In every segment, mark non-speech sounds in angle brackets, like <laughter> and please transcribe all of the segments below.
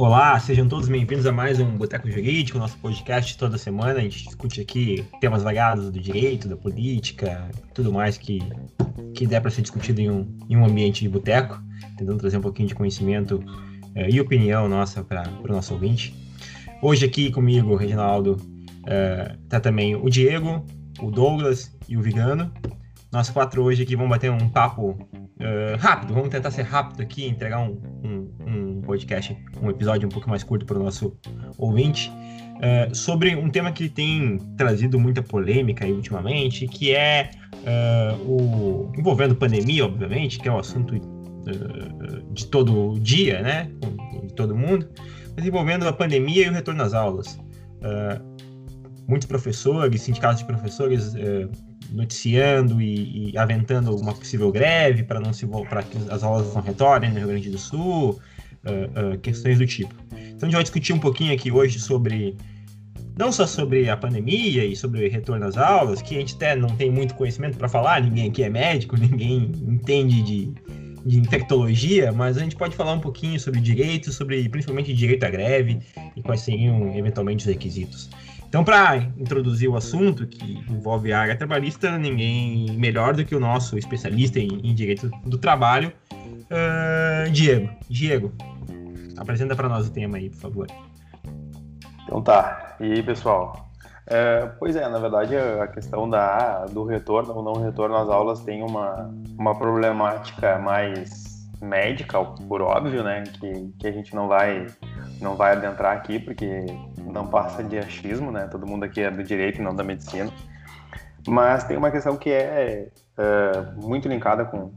Olá, sejam todos bem-vindos a mais um Boteco Jurídico, nosso podcast toda semana. A gente discute aqui temas variados do direito, da política, tudo mais que, que der para ser discutido em um, em um ambiente de boteco, tentando trazer um pouquinho de conhecimento eh, e opinião nossa para o nosso ouvinte. Hoje aqui comigo, Reginaldo, está eh, também o Diego, o Douglas e o Vigano. Nós quatro hoje aqui vamos bater um papo uh, rápido, vamos tentar ser rápido aqui, entregar um, um, um podcast, um episódio um pouco mais curto para o nosso ouvinte, uh, sobre um tema que tem trazido muita polêmica aí ultimamente, que é uh, o envolvendo pandemia, obviamente, que é um assunto de todo dia, né, de todo mundo, mas envolvendo a pandemia e o retorno às aulas. muitos professores, sindicatos de professores noticiando e, e, aventando uma possível greve para não se para que as aulas não retornem no Rio Grande do Sul, uh, questões do tipo. Então a gente vai discutir um pouquinho aqui hoje sobre não só sobre a pandemia e sobre o retorno às aulas, que a gente até não tem muito conhecimento para falar, ninguém aqui é médico, <laughs> ninguém entende de, de infectologia, mas a gente pode falar um pouquinho sobre direito, sobre principalmente direito à greve e quais seriam eventualmente os requisitos. Então, para introduzir o assunto que envolve a área trabalhista, ninguém melhor do que o nosso especialista em, em direito do trabalho, uh, Diego. Diego, apresenta para nós o tema aí, por favor. Então tá. E aí, pessoal? É, pois é, na verdade, a questão da, do retorno ou não retorno às aulas tem uma, uma problemática mais médica, por óbvio, né? Que, que a gente não vai, não vai adentrar aqui, porque não passa de achismo, né? Todo mundo aqui é do direito e não da medicina. Mas tem uma questão que é, é muito linkada com,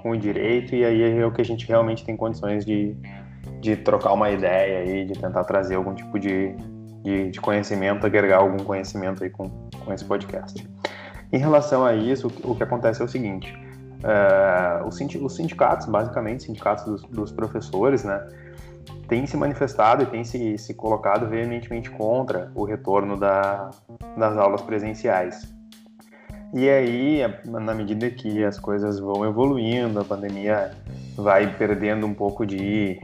com o direito e aí é o que a gente realmente tem condições de, de trocar uma ideia e de tentar trazer algum tipo de, de, de conhecimento, agregar algum conhecimento aí com, com esse podcast. Em relação a isso, o que acontece é o seguinte: uh, os sindicatos, basicamente, sindicatos dos, dos professores, né? tem se manifestado e tem se, se colocado veementemente contra o retorno da, das aulas presenciais. E aí, na medida que as coisas vão evoluindo, a pandemia vai perdendo um pouco de,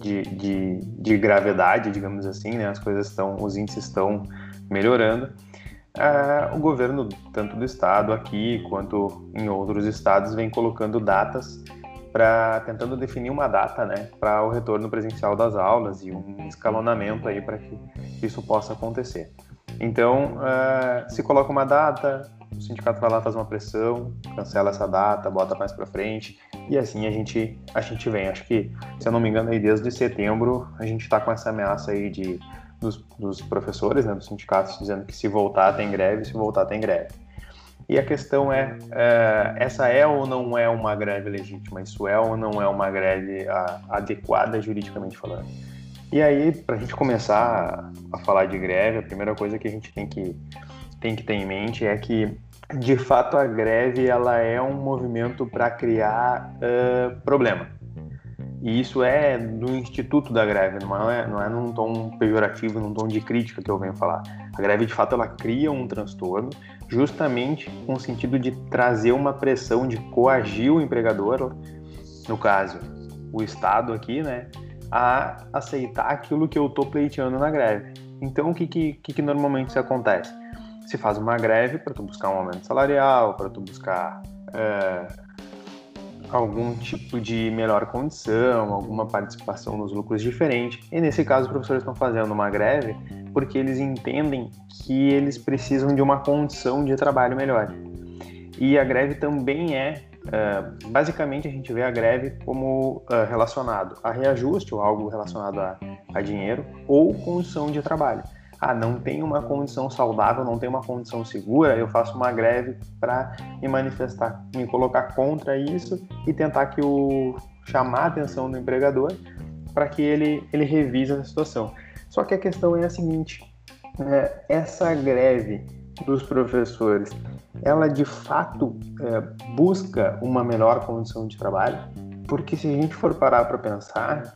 de, de, de gravidade, digamos assim, né? as coisas estão, os índices estão melhorando. Ah, o governo, tanto do estado aqui quanto em outros estados, vem colocando datas para tentando definir uma data, né, para o retorno presencial das aulas e um escalonamento aí para que isso possa acontecer. Então, uh, se coloca uma data, o sindicato vai lá faz uma pressão, cancela essa data, bota mais para frente e assim a gente a gente vem. Acho que, se eu não me engano, aí desde setembro a gente está com essa ameaça aí de dos, dos professores, né, dos sindicatos dizendo que se voltar tem greve, se voltar tem greve. E a questão é, é, essa é ou não é uma greve legítima? Isso é ou não é uma greve a, adequada juridicamente falando? E aí, para a gente começar a falar de greve, a primeira coisa que a gente tem que, tem que ter em mente é que, de fato, a greve ela é um movimento para criar uh, problema. E isso é do instituto da greve, não é, não é num tom pejorativo, num tom de crítica que eu venho falar. A greve, de fato, ela cria um transtorno, justamente com o sentido de trazer uma pressão, de coagir o empregador, no caso, o Estado aqui, né, a aceitar aquilo que eu estou pleiteando na greve. Então, o que, que, que, normalmente acontece? Se faz uma greve para tu buscar um aumento salarial, para tu buscar é, algum tipo de melhor condição, alguma participação nos lucros diferente. E nesse caso, os professores estão fazendo uma greve porque eles entendem que eles precisam de uma condição de trabalho melhor. E a greve também é, uh, basicamente, a gente vê a greve como uh, relacionado a reajuste ou algo relacionado a, a dinheiro ou condição de trabalho ah, não tem uma condição saudável, não tem uma condição segura, eu faço uma greve para me manifestar, me colocar contra isso e tentar que o chamar a atenção do empregador para que ele ele revise a situação. Só que a questão é a seguinte: é, essa greve dos professores, ela de fato é, busca uma melhor condição de trabalho? Porque se a gente for parar para pensar,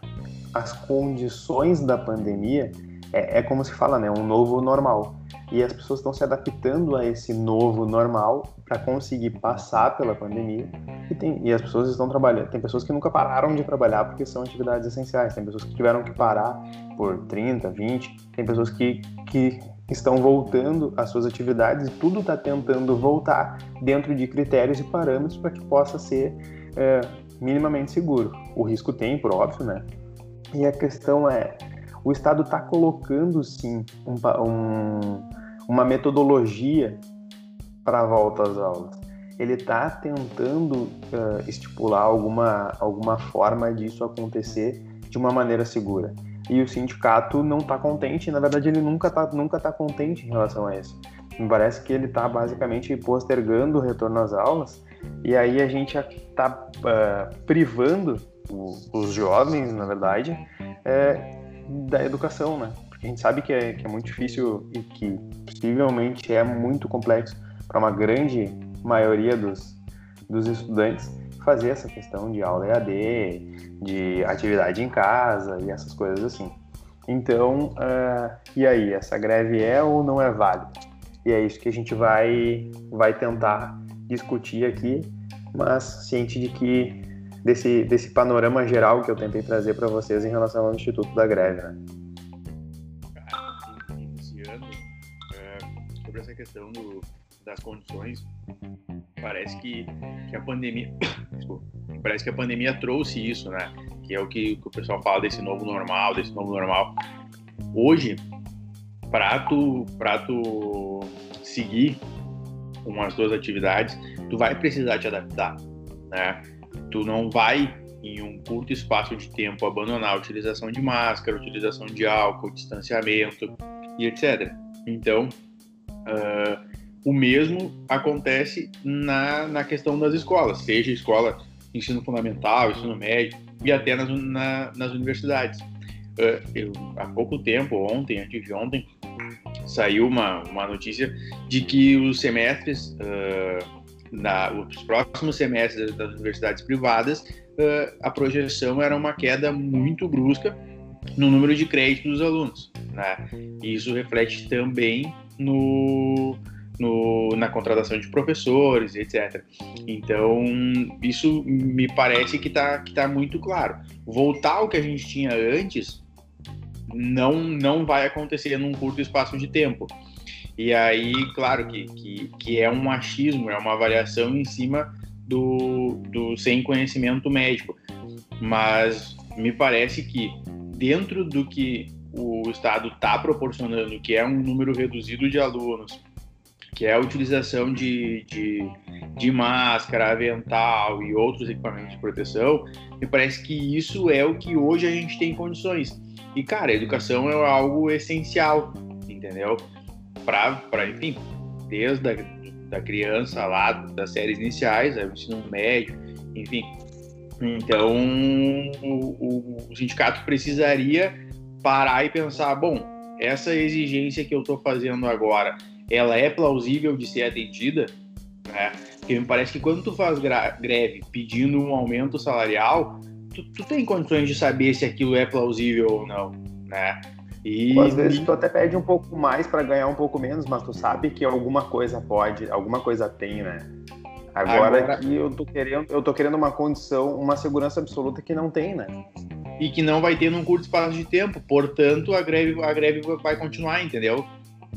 as condições da pandemia é, é como se fala, né? Um novo normal. e as pessoas estão se adaptando a esse novo normal para conseguir passar pela pandemia e, tem, e as pessoas estão trabalhando. Tem pessoas que nunca pararam de trabalhar porque são atividades essenciais, tem pessoas que tiveram que parar por 30, 20, tem pessoas que, que estão voltando às suas atividades tudo está tentando voltar dentro de critérios e parâmetros para que possa ser é, minimamente seguro. O risco tem, por óbvio, né? E a questão é, o Estado está colocando sim um, um uma metodologia para a volta às aulas. Ele está tentando uh, estipular alguma, alguma forma disso acontecer de uma maneira segura. E o sindicato não está contente, na verdade ele nunca está nunca tá contente em relação a isso. Me parece que ele está basicamente postergando o retorno às aulas e aí a gente está uh, eh, privando o, os jovens, na verdade, é, da educação, né? a gente sabe que é, que é muito difícil e que possivelmente é muito complexo para uma grande maioria dos, dos estudantes fazer essa questão de aula EAD, de atividade em casa e essas coisas assim. Então, uh, e aí, essa greve é ou não é válida? E é isso que a gente vai, vai tentar discutir aqui, mas ciente de que desse, desse panorama geral que eu tentei trazer para vocês em relação ao Instituto da Greve. Né? questão do, das condições, parece que, que a pandemia. Desculpa, parece que a pandemia trouxe isso, né? Que é o que, que o pessoal fala desse novo normal, desse novo normal. Hoje, para tu, tu seguir com as duas atividades, tu vai precisar te adaptar, né? Tu não vai em um curto espaço de tempo abandonar a utilização de máscara, utilização de álcool, distanciamento e etc. Então, Uh, o mesmo acontece na, na questão das escolas, seja escola ensino fundamental, ensino médio e até nas, na, nas universidades. Uh, eu, há pouco tempo, ontem, antes de ontem, saiu uma, uma notícia de que os semestres, uh, na, os próximos semestres das universidades privadas, uh, a projeção era uma queda muito brusca no número de créditos dos alunos. Né? Isso reflete também no, no, na contratação de professores, etc. Então, isso me parece que está que tá muito claro. Voltar ao que a gente tinha antes não, não vai acontecer num curto espaço de tempo. E aí, claro que, que, que é um machismo, é uma avaliação em cima do, do sem conhecimento médico. Mas me parece que dentro do que o Estado está proporcionando, que é um número reduzido de alunos, que é a utilização de, de, de, máscara, avental e outros equipamentos de proteção, me parece que isso é o que hoje a gente tem condições. E, cara, educação é algo essencial, entendeu? Para, enfim, desde a da criança lá, das séries iniciais, o ensino médio, enfim. Então, o, o sindicato precisaria parar e pensar, bom, essa exigência que eu estou fazendo agora, ela é plausível de ser atendida, né? Porque me parece que quando tu faz greve pedindo um aumento salarial, tu, tu tem condições de saber se aquilo é plausível ou não, né? E às vezes tu até pede um pouco mais para ganhar um pouco menos, mas tu sabe que alguma coisa pode, alguma coisa tem, né? Agora, Agora... que eu tô querendo, eu tô querendo uma condição, uma segurança absoluta que não tem, né? e que não vai ter num curto espaço de tempo. Portanto, a greve, a greve vai continuar, entendeu?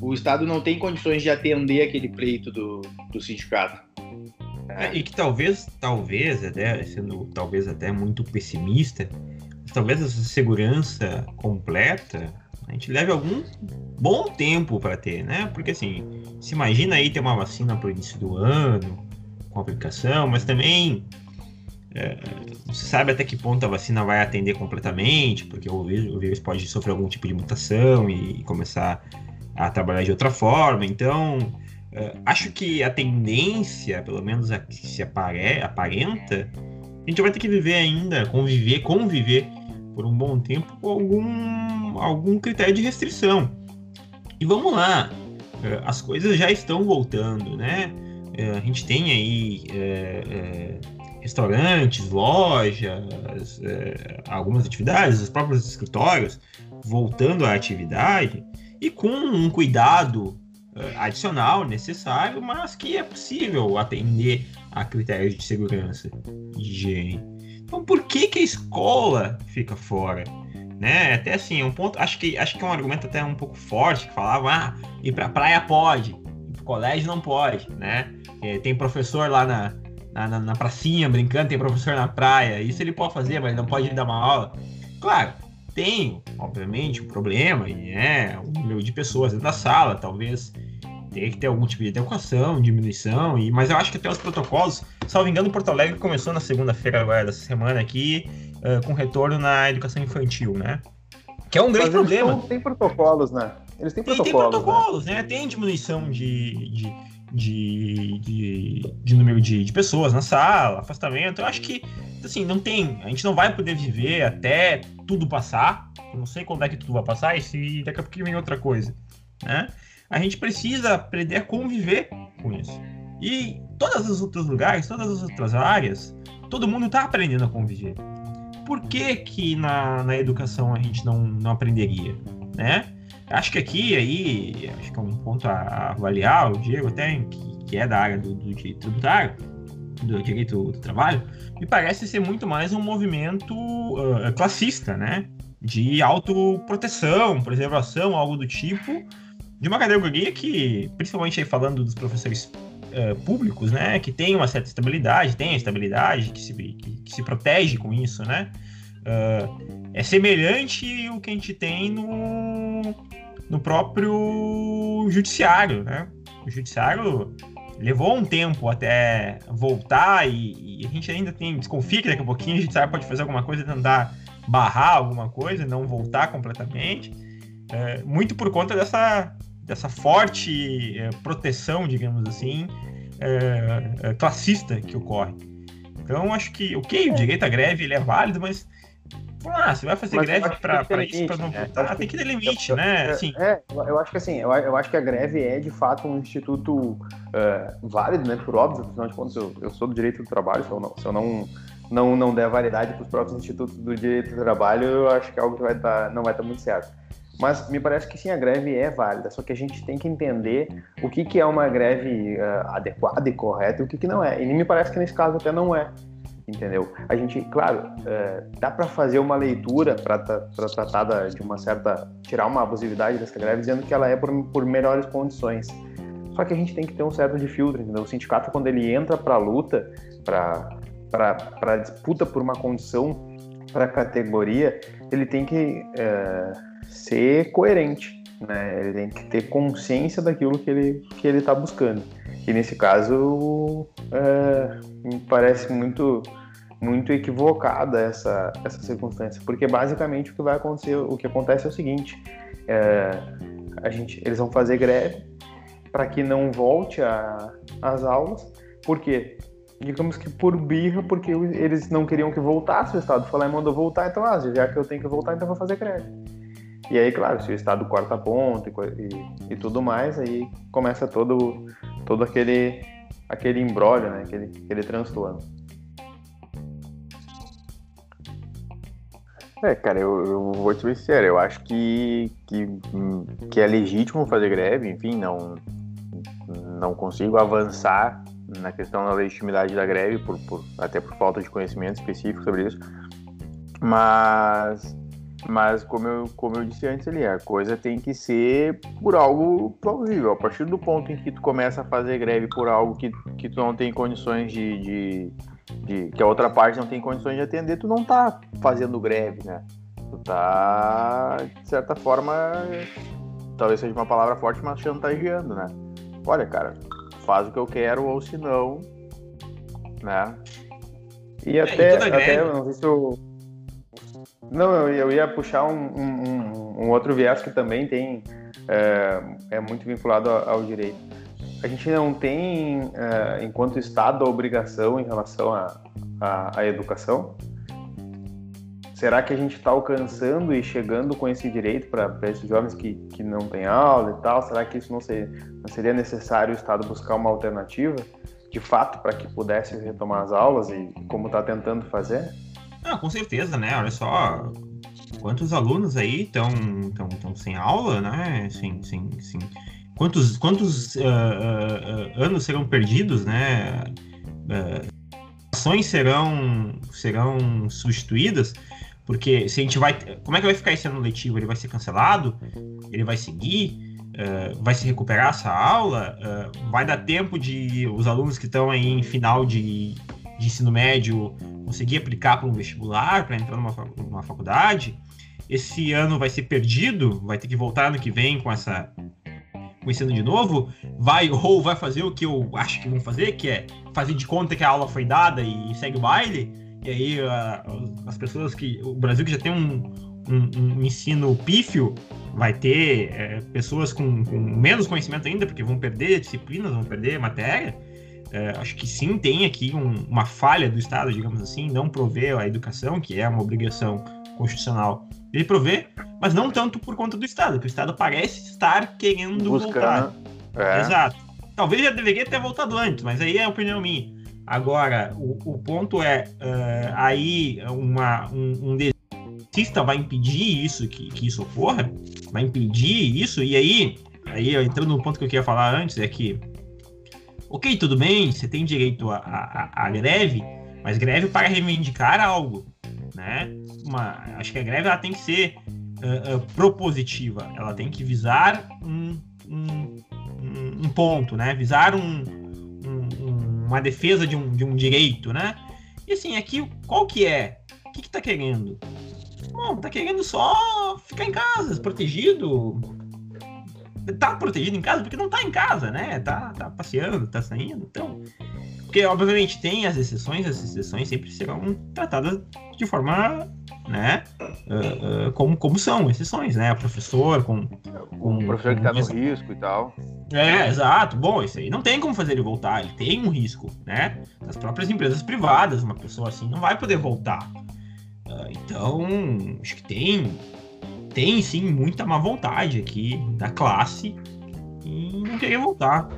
O Estado não tem condições de atender aquele pleito do, do sindicato. É, e que talvez, talvez, até, sendo talvez até muito pessimista, talvez essa segurança completa a gente leve algum bom tempo para ter, né? Porque assim, se imagina aí ter uma vacina para o início do ano, com aplicação, mas também é, não se sabe até que ponto a vacina vai atender completamente, porque o vírus, o vírus pode sofrer algum tipo de mutação e, começar a trabalhar de outra forma. Então, é, acho que a tendência, pelo menos a que se apare, aparenta, a gente vai ter que viver ainda, conviver, conviver por um bom tempo com algum, algum critério de restrição. E vamos lá, é, as coisas já estão voltando, né? É, a gente tem aí restaurantes, lojas, algumas atividades, os próprios escritórios voltando à atividade e com um cuidado uh, adicional, necessário, mas que é possível atender a critérios de segurança de higiene. Então, por que, que a escola fica fora? Né? Até assim, um ponto, acho que acho que é um argumento até um pouco forte que falava, ah, ir para praia pode, ir para colégio não pode, né? É, tem professor lá na, na, na, pracinha brincando, tem professor na praia, isso ele pode fazer, mas não pode dar uma aula. Claro, tem, obviamente, um problema, e é o número de pessoas dentro da sala, talvez tenha que ter algum tipo de adequação, diminuição, e, mas eu acho que até os protocolos, salvo engano, Porto Alegre começou na segunda-feira agora dessa semana aqui, uh, com retorno na educação infantil, né? Que é um grande problema. Tem protocolos, né? Eles têm protocolos. Tem, tem protocolos, né? né? Tem diminuição de, de, de, de, de número de, de, pessoas na sala, afastamento. Eu acho que, assim, não tem. A gente não vai poder viver até tudo passar. Eu não sei quando é que tudo vai passar e se daqui a pouquinho vem outra coisa, né? A gente precisa aprender a conviver com isso. E todos os outros lugares, todas as outras áreas, todo mundo está aprendendo a conviver. Por que que na, na educação a gente não, não aprenderia, né? Acho que aqui, aí, acho que é um ponto a avaliar, o Diego até, que, que é da área do, do direito tributário, do direito do trabalho, me parece ser muito mais um movimento uh, classista, né? De autoproteção, preservação, algo do tipo, de uma categoria que, principalmente aí falando dos professores uh, públicos, né? Que tem uma certa estabilidade, tem a estabilidade, que se, que, que se protege com isso, né? Uh, é semelhante o que a gente tem no, no próprio judiciário, né? O judiciário levou um tempo até voltar e, e, a gente ainda tem desconfia que daqui a pouquinho a judiciário pode fazer alguma coisa, tentar barrar alguma coisa, não voltar completamente, é, muito por conta dessa, dessa forte é, proteção, digamos assim, é, é classista que ocorre. Então, acho que, ok, o direito à greve ele é válido, mas ah, você vai fazer Mas greve para isso, para não votar, tem que ter limite, eu, né? Assim. É, eu acho que assim, eu, eu acho que a greve é de fato um instituto uh, válido, né? Por óbvio, afinal de contas, eu, eu sou do direito do trabalho, se eu não, se eu não, não, não der validade para os próprios institutos do direito do trabalho, eu acho que é algo que vai tá, não vai estar tá muito certo. Mas me parece que sim, a greve é válida, só que a gente tem que entender o que, que é uma greve uh, adequada e correta e o que, que não é. E me parece que nesse caso até não é entendeu? A gente, claro, é, dá para fazer uma leitura para tratar de uma certa tirar uma abusividade dessa greve, dizendo que ela é por, por melhores condições. Só que a gente tem que ter um certo de filtro, entendeu? O sindicato quando ele entra para a luta, para para disputa por uma condição para a categoria, ele tem que é, ser coerente, né? Ele tem que ter consciência daquilo que ele que ele está buscando. E nesse caso, é, me parece muito muito equivocada essa essa circunstância, porque basicamente o que vai acontecer, o que acontece é o seguinte: é, a gente, eles vão fazer greve para que não volte às aulas, porque digamos que por birra, porque eles não queriam que voltasse, o Estado falou e mandou voltar, então, ah, já que eu tenho que voltar, então vou fazer greve. E aí, claro, se o Estado corta ponto e, e, e tudo mais, aí começa todo, todo aquele, aquele embrólio, né? aquele, aquele transtorno. É, cara, eu, eu vou te ser sincero, eu acho que, que, que é legítimo fazer greve, enfim, não, não consigo avançar na questão da legitimidade da greve, por, por, até por falta de conhecimento específico sobre isso. Mas mas como eu, como eu disse antes ali, a coisa tem que ser por algo plausível. A partir do ponto em que tu começa a fazer greve por algo que, que tu não tem condições de, de, de, que a outra parte não tem condições de atender, tu não tá fazendo greve, né? Tu tá, de certa forma, talvez seja uma palavra forte, mas chantageando, né? Olha, cara, faz o que eu quero ou se não, né? E até, é, e até não sei se eu não, eu ia puxar um, um, um outro viés que também tem é, é muito vinculado ao, direito. A gente não tem, é, enquanto Estado, a obrigação em relação à educação? Será que a gente está alcançando e chegando com esse direito para esses jovens que, que não têm aula e tal? Será que isso não, ser, não seria necessário o Estado buscar uma alternativa, de fato, para que pudesse retomar as aulas e como está tentando fazer? Ah, com certeza, né? Olha só quantos alunos aí estão tão, tão sem aula, né? Sem, sem, sem, quantos, quantos uh, uh, anos serão perdidos, né? ações serão, serão substituídas, porque se a gente vai. Como é que vai ficar esse ano letivo? Ele vai ser cancelado? Ele vai seguir? Uh, vai se recuperar essa aula? Uh, vai dar tempo de os alunos que estão aí em final de, de ensino médio conseguir aplicar para um vestibular, para entrar numa, numa faculdade? Esse ano vai ser perdido? Vai ter que voltar ano que vem com essa com ensino de novo? Vai ou vai fazer o que eu acho que vão fazer, que é fazer de conta que a aula foi dada e segue o baile? E aí uh, as pessoas que. O Brasil que já tem um, um, um ensino pífio vai ter é, pessoas com, com, menos conhecimento ainda, porque vão perder disciplinas, vão perder matéria. É, acho que sim, tem aqui um, uma falha do Estado, digamos assim, não prover a educação, que é uma obrigação constitucional ele prover, mas não tanto por conta do Estado, que o Estado parece estar querendo Buscando. voltar. É. Exato. Talvez já deveria ter voltado antes, mas aí é a opinião minha. Agora, o, o ponto é, uh, aí uma, um, um cientista vai impedir isso, que, que isso ocorra, vai impedir isso, e aí, aí entrando no ponto que eu queria falar antes, é que, ok, tudo bem, você tem direito à greve, mas greve para reivindicar algo, né? Uma, acho que a greve ela tem que ser uh, uh, propositiva, ela tem que visar um, um, um ponto, né? Visar um, uma defesa de um, de um direito, né? E assim, aqui, qual que é? O que, que tá querendo? Bom, tá querendo só ficar em casa, protegido. Tá protegido em casa porque não tá em casa, né? Tá, tá passeando, tá saindo. Então. Porque, obviamente, tem as exceções, as exceções sempre serão tratadas de forma né? Uh, uh, como, como são exceções, né? O professor com. com o professor com, que está no risco e tal. É, exato. Bom, isso aí não tem como fazer ele voltar, ele tem um risco, né? Das próprias empresas privadas, uma pessoa assim não vai poder voltar. Uh, então, acho que tem, tem sim muita má vontade aqui da classe em não querer voltar.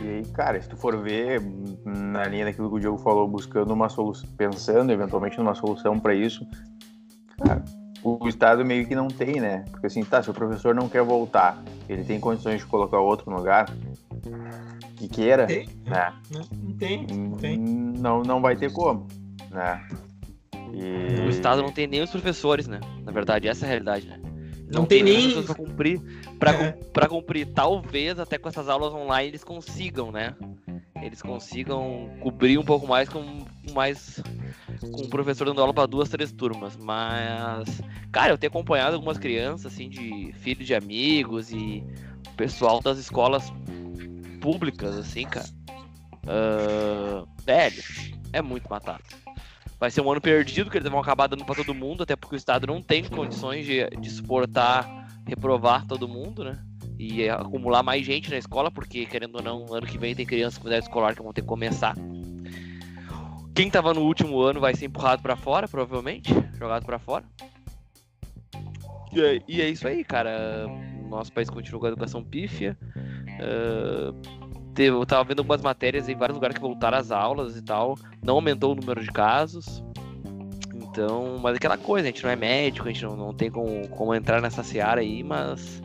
E aí, cara, se tu for ver na linha daquilo que o Diogo falou, buscando uma solução, pensando eventualmente numa solução para isso, cara, o Estado meio que não tem, né? Porque assim, tá, se o professor não quer voltar, ele tem condições de colocar outro no lugar que queira, tem, né? Não, tem, não tem. Não, não vai ter como, né? E... O Estado não tem nem os professores, né? Na verdade, essa é a realidade, né? Não, não tem, tem nem para cumprir, para é. cumprir. Talvez até com essas aulas online eles consigam, né? Eles consigam cobrir um pouco mais com mais com o professor dando aula para duas, três turmas. Mas, cara, eu tenho acompanhado algumas crianças assim de filhos de amigos e pessoal das escolas públicas, assim, cara. Uh, velho, é muito matado vai ser um ano perdido, que eles vão acabar dando para todo mundo, até porque o Estado não tem condições de, de suportar, reprovar todo mundo, né? E acumular mais gente na escola, porque, querendo ou não, ano que vem tem crianças com idade escolar que vão ter que começar. Quem estava no último ano vai ser empurrado para fora, provavelmente, jogado para fora. E é, e é, isso aí, cara. Nosso país continua com a educação pífia. Uh, eu tava vendo algumas matérias em vários lugares que voltaram às aulas e tal. Não aumentou o número de casos. Então, mas aquela coisa, a gente não é médico, a gente não, não tem como, como entrar nessa seara aí, mas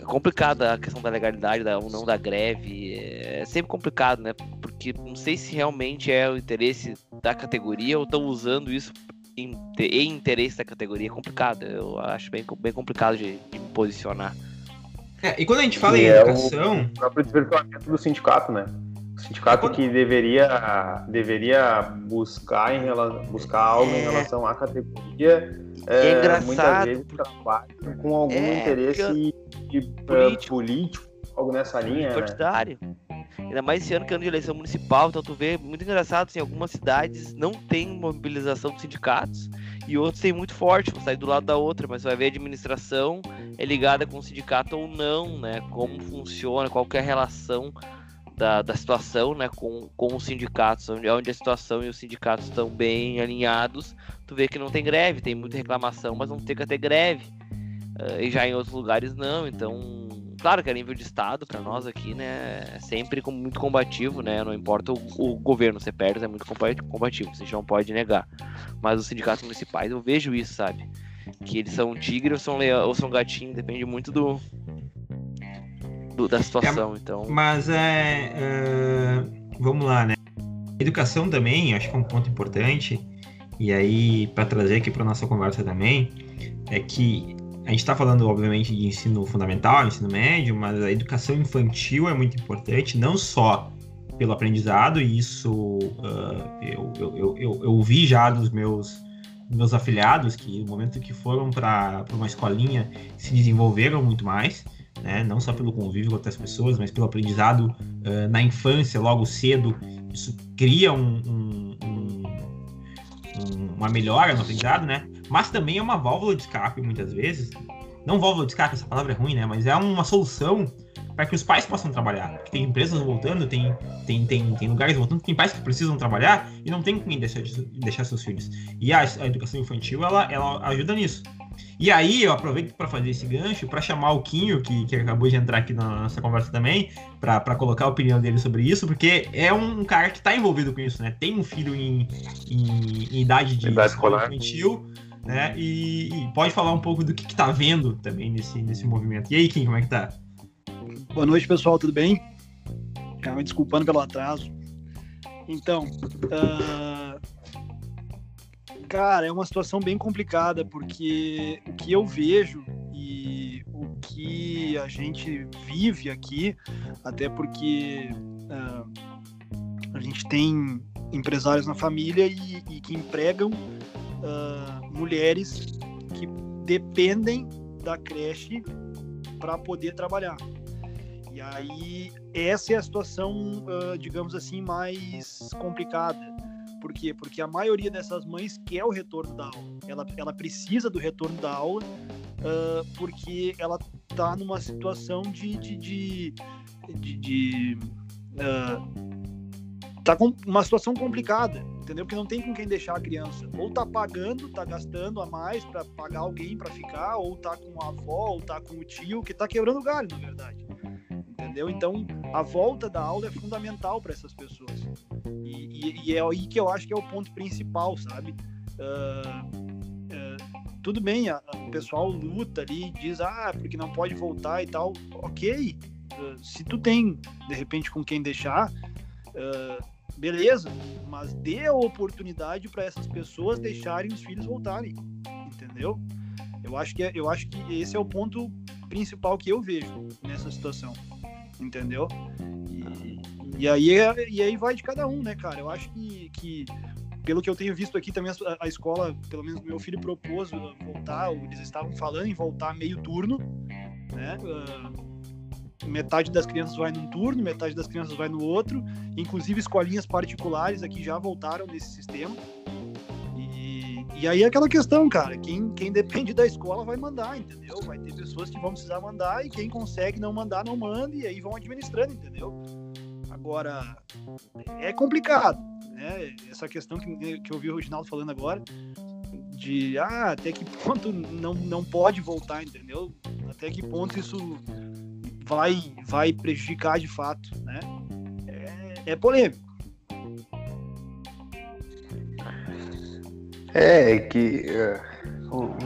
é complicada a questão da legalidade da, ou não da greve. É sempre complicado, né? Porque não sei se realmente é o interesse da categoria ou estão usando isso em, em, interesse da categoria. É complicado, eu acho bem, bem complicado de, de me posicionar. É, e quando a gente fala em é educação. O próprio desvirtuamento do sindicato, né? O sindicato quando... que deveria, deveria buscar, em relação, buscar algo é... em relação à categoria. É, é engraçado. Muitas vezes trabalha com algum é, interesse de, político. político, algo nessa linha. Né? Partidário. Né? Ainda mais esse ano que é ano de eleição municipal, então tu vê muito engraçado, assim, algumas cidades não tem mobilização dos sindicatos e outros têm muito forte, vão sair do lado da outra, mas vai ver a administração é ligada com o sindicato ou não, né? Como funciona, qual é a relação da, da situação, né, com, com os sindicatos, onde, onde a situação e os sindicatos estão bem alinhados, tu vê que não tem greve, tem muita reclamação, mas não tem que ter greve. Uh, e já em outros lugares não, então claro que a nível de estado para nós aqui, né, é sempre muito combativo, né, não importa o, o governo ser perto, é muito combativo, a gente não pode negar. Mas os sindicatos municipais, eu vejo isso, sabe? Que eles são tigre ou são leão, ou são gatinho, depende muito do do, da situação. É, então... Mas é, é, Vamos lá, né? Educação também, acho que é um ponto importante. E aí, para trazer aqui para nossa conversa também, é que a gente está falando, obviamente, de ensino fundamental, ensino médio, mas a educação infantil é muito importante, não só pelo aprendizado, e isso uh, eu, eu, eu, eu, vi já dos meus, meus afiliados, que no momento que foram para uma escolinha se desenvolveram muito mais, né? não só pelo convívio com outras pessoas, mas pelo aprendizado uh, na infância, logo cedo. Isso cria um, uma melhora no aprendizado, né? Mas também é uma válvula de escape muitas vezes. Não válvula de escape, essa palavra é ruim, né? Mas é uma solução para que os pais possam trabalhar. Porque tem empresas voltando, tem, tem, tem, tem lugares voltando, tem pais que precisam trabalhar e não tem com quem deixar, deixar seus filhos. E a, a educação infantil, ela, ela ajuda nisso. E aí eu aproveito para fazer esse gancho para chamar o Quinho, que, que acabou de entrar aqui na nossa conversa também, para colocar a opinião dele sobre isso, porque é um cara que está envolvido com isso, né? Tem um filho em, em, em idade de idade escola infantil, né? E, e, pode falar um pouco do que, está vendo também nesse, nesse movimento. E aí, Kim, como é que tá? Boa noite, pessoal, tudo bem? Me desculpando pelo atraso. Então, uh... cara, é uma situação bem complicada, porque o que eu vejo e o que a gente vive aqui, até porque uh, a gente tem empresários na família e, e que empregam uh, mulheres que dependem da creche para poder trabalhar. E aí, essa é a situação, uh, digamos assim, mais complicada. Por quê? Porque a maioria dessas mães quer o retorno da aula. Ela, ela precisa do retorno da aula uh, porque ela está numa situação de. de, de, de, de uh, tá com uma situação complicada entendeu? Porque não tem com quem deixar a criança. Ou tá pagando, tá gastando a mais para pagar alguém para ficar, ou tá com a avó, ou tá com o tio, que tá quebrando o galho, na verdade. Entendeu? Então, a volta da aula é fundamental para essas pessoas. E, e, e, é aí que eu acho que é o ponto principal, sabe? Uh, uh, tudo bem, a, a, o pessoal luta ali, diz, ah, porque não pode voltar e tal. Ok, uh, se tu tem, de repente, com quem deixar, uh, beleza, mas dê a oportunidade para essas pessoas deixarem os filhos voltarem, entendeu? Eu acho que é, eu acho que esse é o ponto principal que eu vejo nessa situação, entendeu? E, e aí e aí vai de cada um, né, cara? Eu acho que, que pelo que eu tenho visto aqui também a, a escola, pelo menos meu filho propôs voltar, eles estavam falando em voltar meio turno, né? Uh, metade das crianças vai num turno, metade das crianças vai no outro. Inclusive, escolinhas particulares aqui já voltaram nesse sistema. E, e aí é aquela questão, cara, quem, quem depende da escola vai mandar, entendeu? Vai ter pessoas que vão precisar mandar e quem consegue não mandar, não manda, e aí vão administrando, entendeu? Agora, é complicado, né? Essa questão que, que eu vi o Reginaldo falando agora, de ah, até que ponto não, não pode voltar, entendeu? Até que ponto isso vai, vai prejudicar de fato, né? É, é polêmico. É, que é,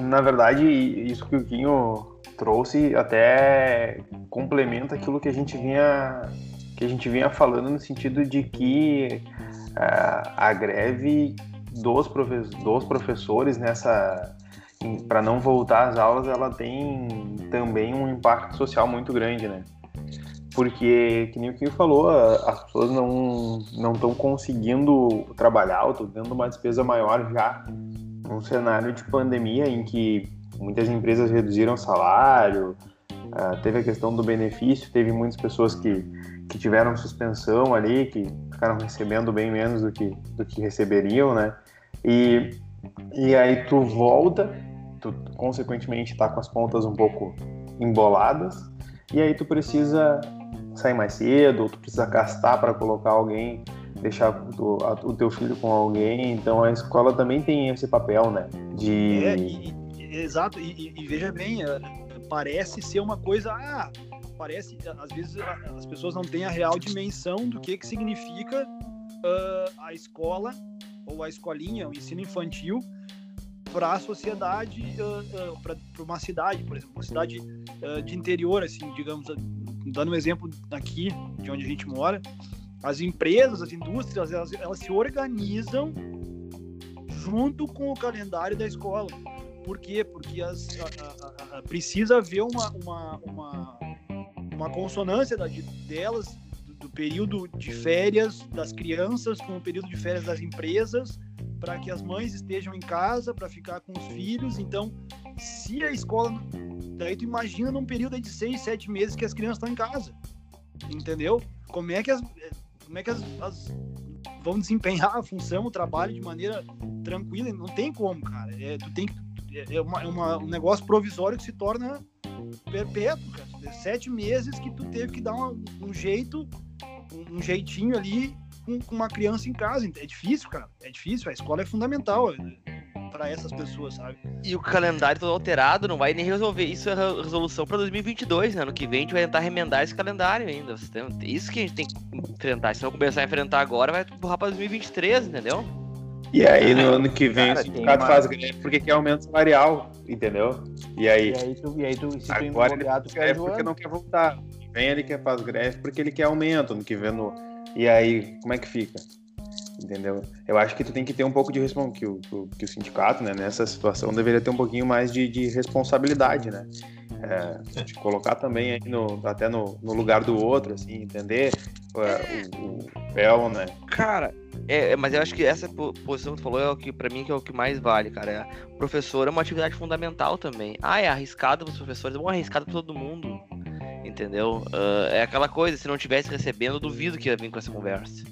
na verdade isso que o Quinho trouxe até complementa aquilo que a gente vinha que a gente vinha falando no sentido de que uh, a greve dos, profe dos professores nessa para não voltar às aulas, ela tem também um impacto social muito grande, né? Porque, que nem o que falou, as pessoas não não estão conseguindo trabalhar, estão tendo uma despesa maior já num cenário de pandemia em que muitas empresas reduziram salário, uh, teve a questão do benefício, teve muitas pessoas que, que tiveram suspensão ali, que ficaram recebendo bem menos do que, do que receberiam, né? E, e aí tu volta tu consequentemente está com as pontas um pouco emboladas e aí tu precisa sair mais cedo, ou tu precisa gastar para colocar alguém, deixar o, o, teu filho com alguém. Então a escola também tem esse papel, né? De é, e, e, exato. E, e, veja bem, é, parece ser uma coisa, ah, parece às vezes as pessoas não têm a real dimensão do que que significa uh, a escola ou a escolinha, o ensino infantil para a sociedade, uh, uh, para uma cidade, por exemplo, uma cidade uh, de interior, assim, digamos, dando um exemplo aqui de onde a gente mora, as empresas, as indústrias, elas, elas se organizam junto com o calendário da escola. Por quê? Porque as, a, a, a, precisa haver uma, uma, uma, uma consonância da, delas, do, do período de férias das crianças com o período de férias das empresas, para que as mães estejam em casa para ficar com os filhos. Então, se a escola. Daí tu imagina num período de seis, sete meses que as crianças estão em casa. Entendeu? Como é que as. Como é que as, as vão desempenhar a função, o trabalho de maneira tranquila? Não tem como, cara. É, tu tem é, uma, é uma, um negócio provisório que se torna perpétuo, cara. É sete meses que tu teve que dar um, um jeito, um, um jeitinho ali com, com, uma criança em casa. É difícil, cara. É difícil. A escola é fundamental né, para essas pessoas, sabe? E o calendário todo alterado não vai nem resolver. Isso é resolução para 2022, né? Ano que vem a gente vai tentar remendar esse calendário ainda. Isso que a gente tem que enfrentar. Se não começar a enfrentar agora, vai empurrar para 2023, entendeu? E aí no ano que vem Cara, o sindicato uma... faz greve porque quer aumento salarial, entendeu? E aí, e aí, tu, e aí tu, se agora ele quer porque não quer voltar. Vem ele quer faz greve porque ele quer aumento no que vem no. E aí, como é que fica? Entendeu? Eu acho que tu tem que ter um pouco de responsabilidade, que o, que o sindicato, né, nessa situação, deveria ter um pouquinho mais de, de responsabilidade, né? É, de colocar também aí no, até no, no lugar do outro, assim, entender é, o, o papel, né? Cara, é, é, mas eu acho que essa posição que tu falou é o que, pra mim, que é o que mais vale, cara. É, professor é uma atividade fundamental também. Ah, é arriscado para os professores, é bom arriscado para todo mundo. Entendeu? Uh, é aquela coisa, se não tivesse recebendo, eu duvido que ia vir com essa conversa.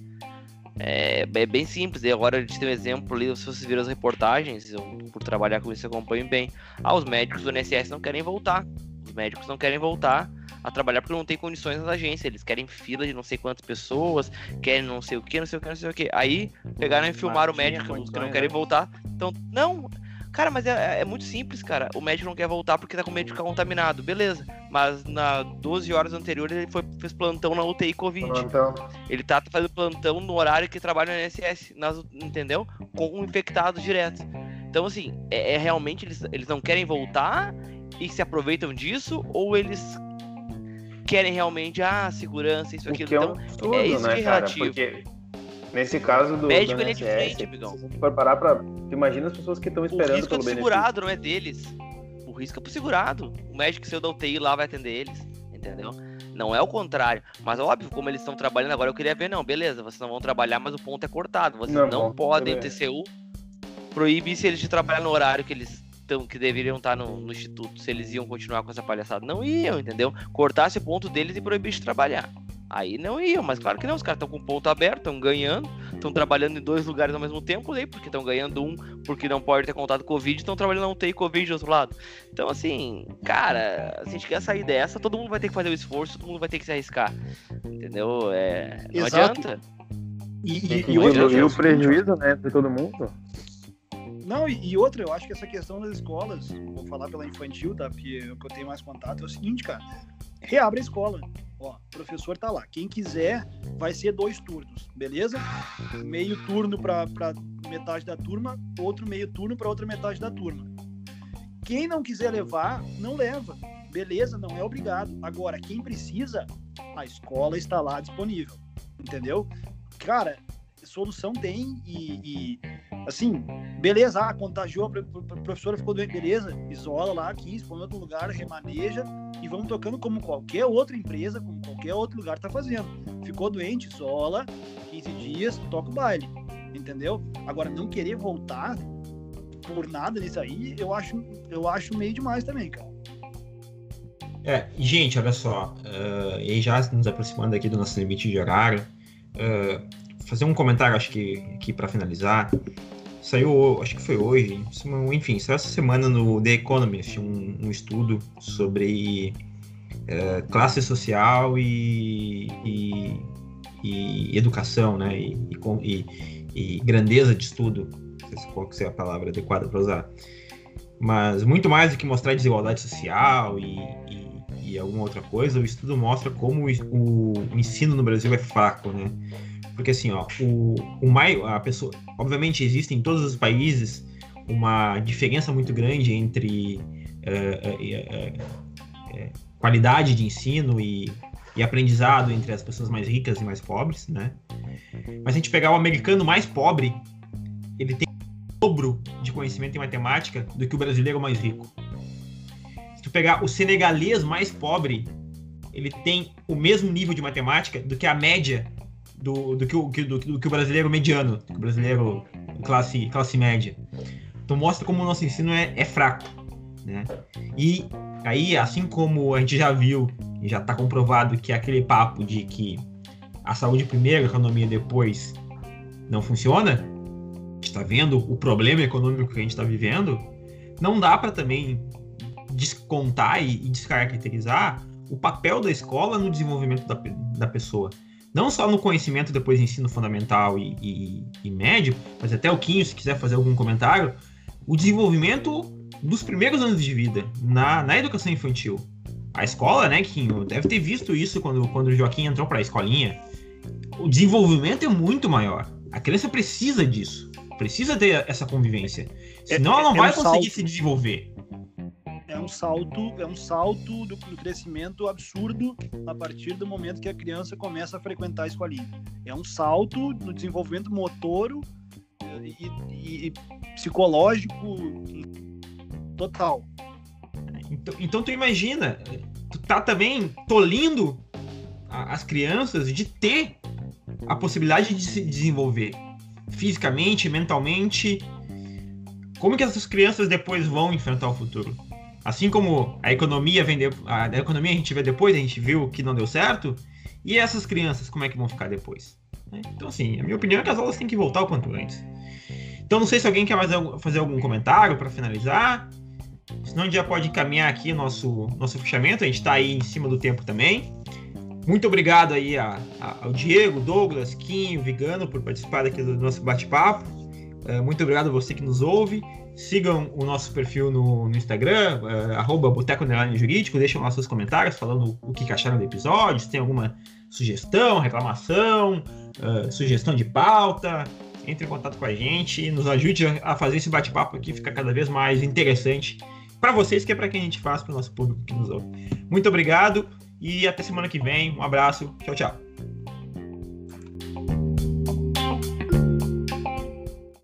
É, é, bem simples. E agora a gente tem um exemplo ali, se vocês viram as reportagens, eu, por trabalhar com isso, acompanho bem. Ah, os médicos do NSS não querem voltar. Os médicos não querem voltar a trabalhar porque não tem condições na agência. Eles querem fila de não sei quantas pessoas, querem não sei o que, não sei o que, não sei o que. Aí pegaram e filmaram o médico que não querem né? voltar. Então, não. Cara, mas é, é, muito simples, cara. O médico não quer voltar porque tá com medo de ficar contaminado. Beleza. Mas na 12 horas anteriores ele foi, fez plantão na UTI Covid. Plantão. Ele tá fazendo plantão no horário que trabalha no NSS, nas, entendeu? Com infectados direto. Então, assim, é, é realmente eles, eles não querem voltar e se aproveitam disso, ou eles querem realmente, ah, segurança, isso, aquilo. Que é, um então, é isso né, que é relativo. Porque nesse caso do. Médico do ele é diferente, amigão. Se for parar pra. Imagina as pessoas que estão esperando o risco pelo é do benefício. segurado, não é deles. O risco é pro segurado. O médico que saiu da UTI lá vai atender eles. Entendeu? Não é o contrário. Mas óbvio, como eles estão trabalhando agora, eu queria ver, não, beleza, vocês não vão trabalhar, mas o ponto é cortado. Vocês não, não podem, o TCU proíbe se eles de trabalhar no horário que eles tão, que deveriam estar no, no, instituto, se eles iam continuar com essa palhaçada. Não iam, entendeu? Cortasse o ponto deles e proibisse de trabalhar. Aí não iam, mas claro que não, os caras estão com o ponto aberto, estão ganhando, estão trabalhando em dois lugares ao mesmo tempo, aí, porque estão ganhando um, porque não pode ter contato Covid, estão trabalhando na UTI Covid do outro lado. Então, assim, cara, se a gente quer sair dessa, todo mundo vai ter que fazer o esforço, todo mundo vai ter que se arriscar. Entendeu? É, não Exato. adianta. E, e, e, e o prejuízo, né, de todo mundo. Não, e, e, outra, eu acho que essa questão das escolas, vou falar pela infantil, tá? Porque é o que eu tenho mais contato é o seguinte, cara. Reabre a escola. Ó, professor tá lá. Quem quiser, vai ser dois turnos, beleza? Meio turno para metade da turma, outro meio turno para outra metade da turma. Quem não quiser levar, não leva. Beleza, não é obrigado. Agora, quem precisa, a escola está lá disponível. Entendeu? Cara, solução tem e, e assim, beleza, ah, contagiou, a professora ficou doente, beleza, isola lá 15, põe em outro lugar, remaneja e vamos tocando como qualquer outra empresa, como qualquer outro lugar tá fazendo. Ficou doente, isola, 15 dias, toca o baile, entendeu? Agora, não querer voltar por nada nisso aí, eu acho, eu acho meio demais também, cara. É, gente, olha só, uh, e já nos aproximando aqui do nosso limite de horário, uh, fazer um comentário, acho que aqui para finalizar. Saiu, acho que foi hoje, enfim, saiu essa semana no The Economist um, um estudo sobre é, classe social e, e, e, educação, né? E, e, grandeza de estudo, não sei qual que é a palavra adequada para usar. Mas muito mais do que mostrar desigualdade social e, e, alguma outra coisa, o estudo mostra como o, o ensino no Brasil é fraco, né? Porque assim, ó, o, o mais, a pessoa, obviamente existe em todos os países uma diferença muito grande entre uh, uh, uh, qualidade de ensino e, e aprendizado entre as pessoas mais ricas e mais pobres, né? Mas se a gente pegar o americano mais pobre, ele tem o dobro de conhecimento em matemática do que o brasileiro mais rico. Se tu pegar o senegalês mais pobre, ele tem o mesmo nível de matemática do que a média do, do, que, o, do, do que o brasileiro mediano, o brasileiro classe, classe média. Então mostra como o nosso ensino é, é fraco. Né? E aí, assim como a gente já viu e já está comprovado que aquele papo de que a saúde primeiro, a economia depois não funciona, está vendo o problema econômico que a gente está vivendo, não dá para também descontar e, e descaracterizar o papel da escola no desenvolvimento da, da pessoa não só no conhecimento depois de ensino fundamental e, e, e, médio, mas até o Quinho, se quiser fazer algum comentário, o desenvolvimento dos primeiros anos de vida na, na educação infantil. A escola, né, Quinho, deve ter visto isso quando, quando o Joaquim entrou para a escolinha. O desenvolvimento é muito maior. A criança precisa disso. Precisa ter essa convivência. É, Senão é, ela não é vai um conseguir salto. se desenvolver um salto, é um salto do, do, crescimento absurdo a partir do momento que a criança começa a frequentar a escolinha. É um salto no desenvolvimento motor e, e, e psicológico total. Então, então tu imagina, tu tá também tolindo as crianças de ter a possibilidade de se desenvolver fisicamente, mentalmente. Como que essas crianças depois vão enfrentar o futuro? Assim como a economia a, a, economia a gente vê depois, a gente viu que não deu certo, e essas crianças, como é que vão ficar depois? Né? Então, assim, a minha opinião é que as aulas têm que voltar o quanto antes. Então, não sei se alguém quer mais fazer algum comentário para finalizar. Senão a gente já pode encaminhar aqui nosso, nosso fechamento. A gente está aí em cima do tempo também. Muito obrigado aí a, a, ao Diego, Douglas, Quinho, Vigano por participar aqui do nosso bate-papo. É, muito obrigado a você que nos ouve. Sigam o nosso perfil no, no Instagram, uh, arroba Boteco Jurídico, deixem lá seus comentários falando o que acharam do episódio, se tem alguma sugestão, reclamação, uh, sugestão de pauta, entre em contato com a gente, nos ajude a fazer esse bate-papo aqui ficar cada vez mais interessante para vocês, que é para quem a gente faz, para o nosso público que nos ouve. Muito obrigado e até semana que vem. Um abraço. Tchau, tchau.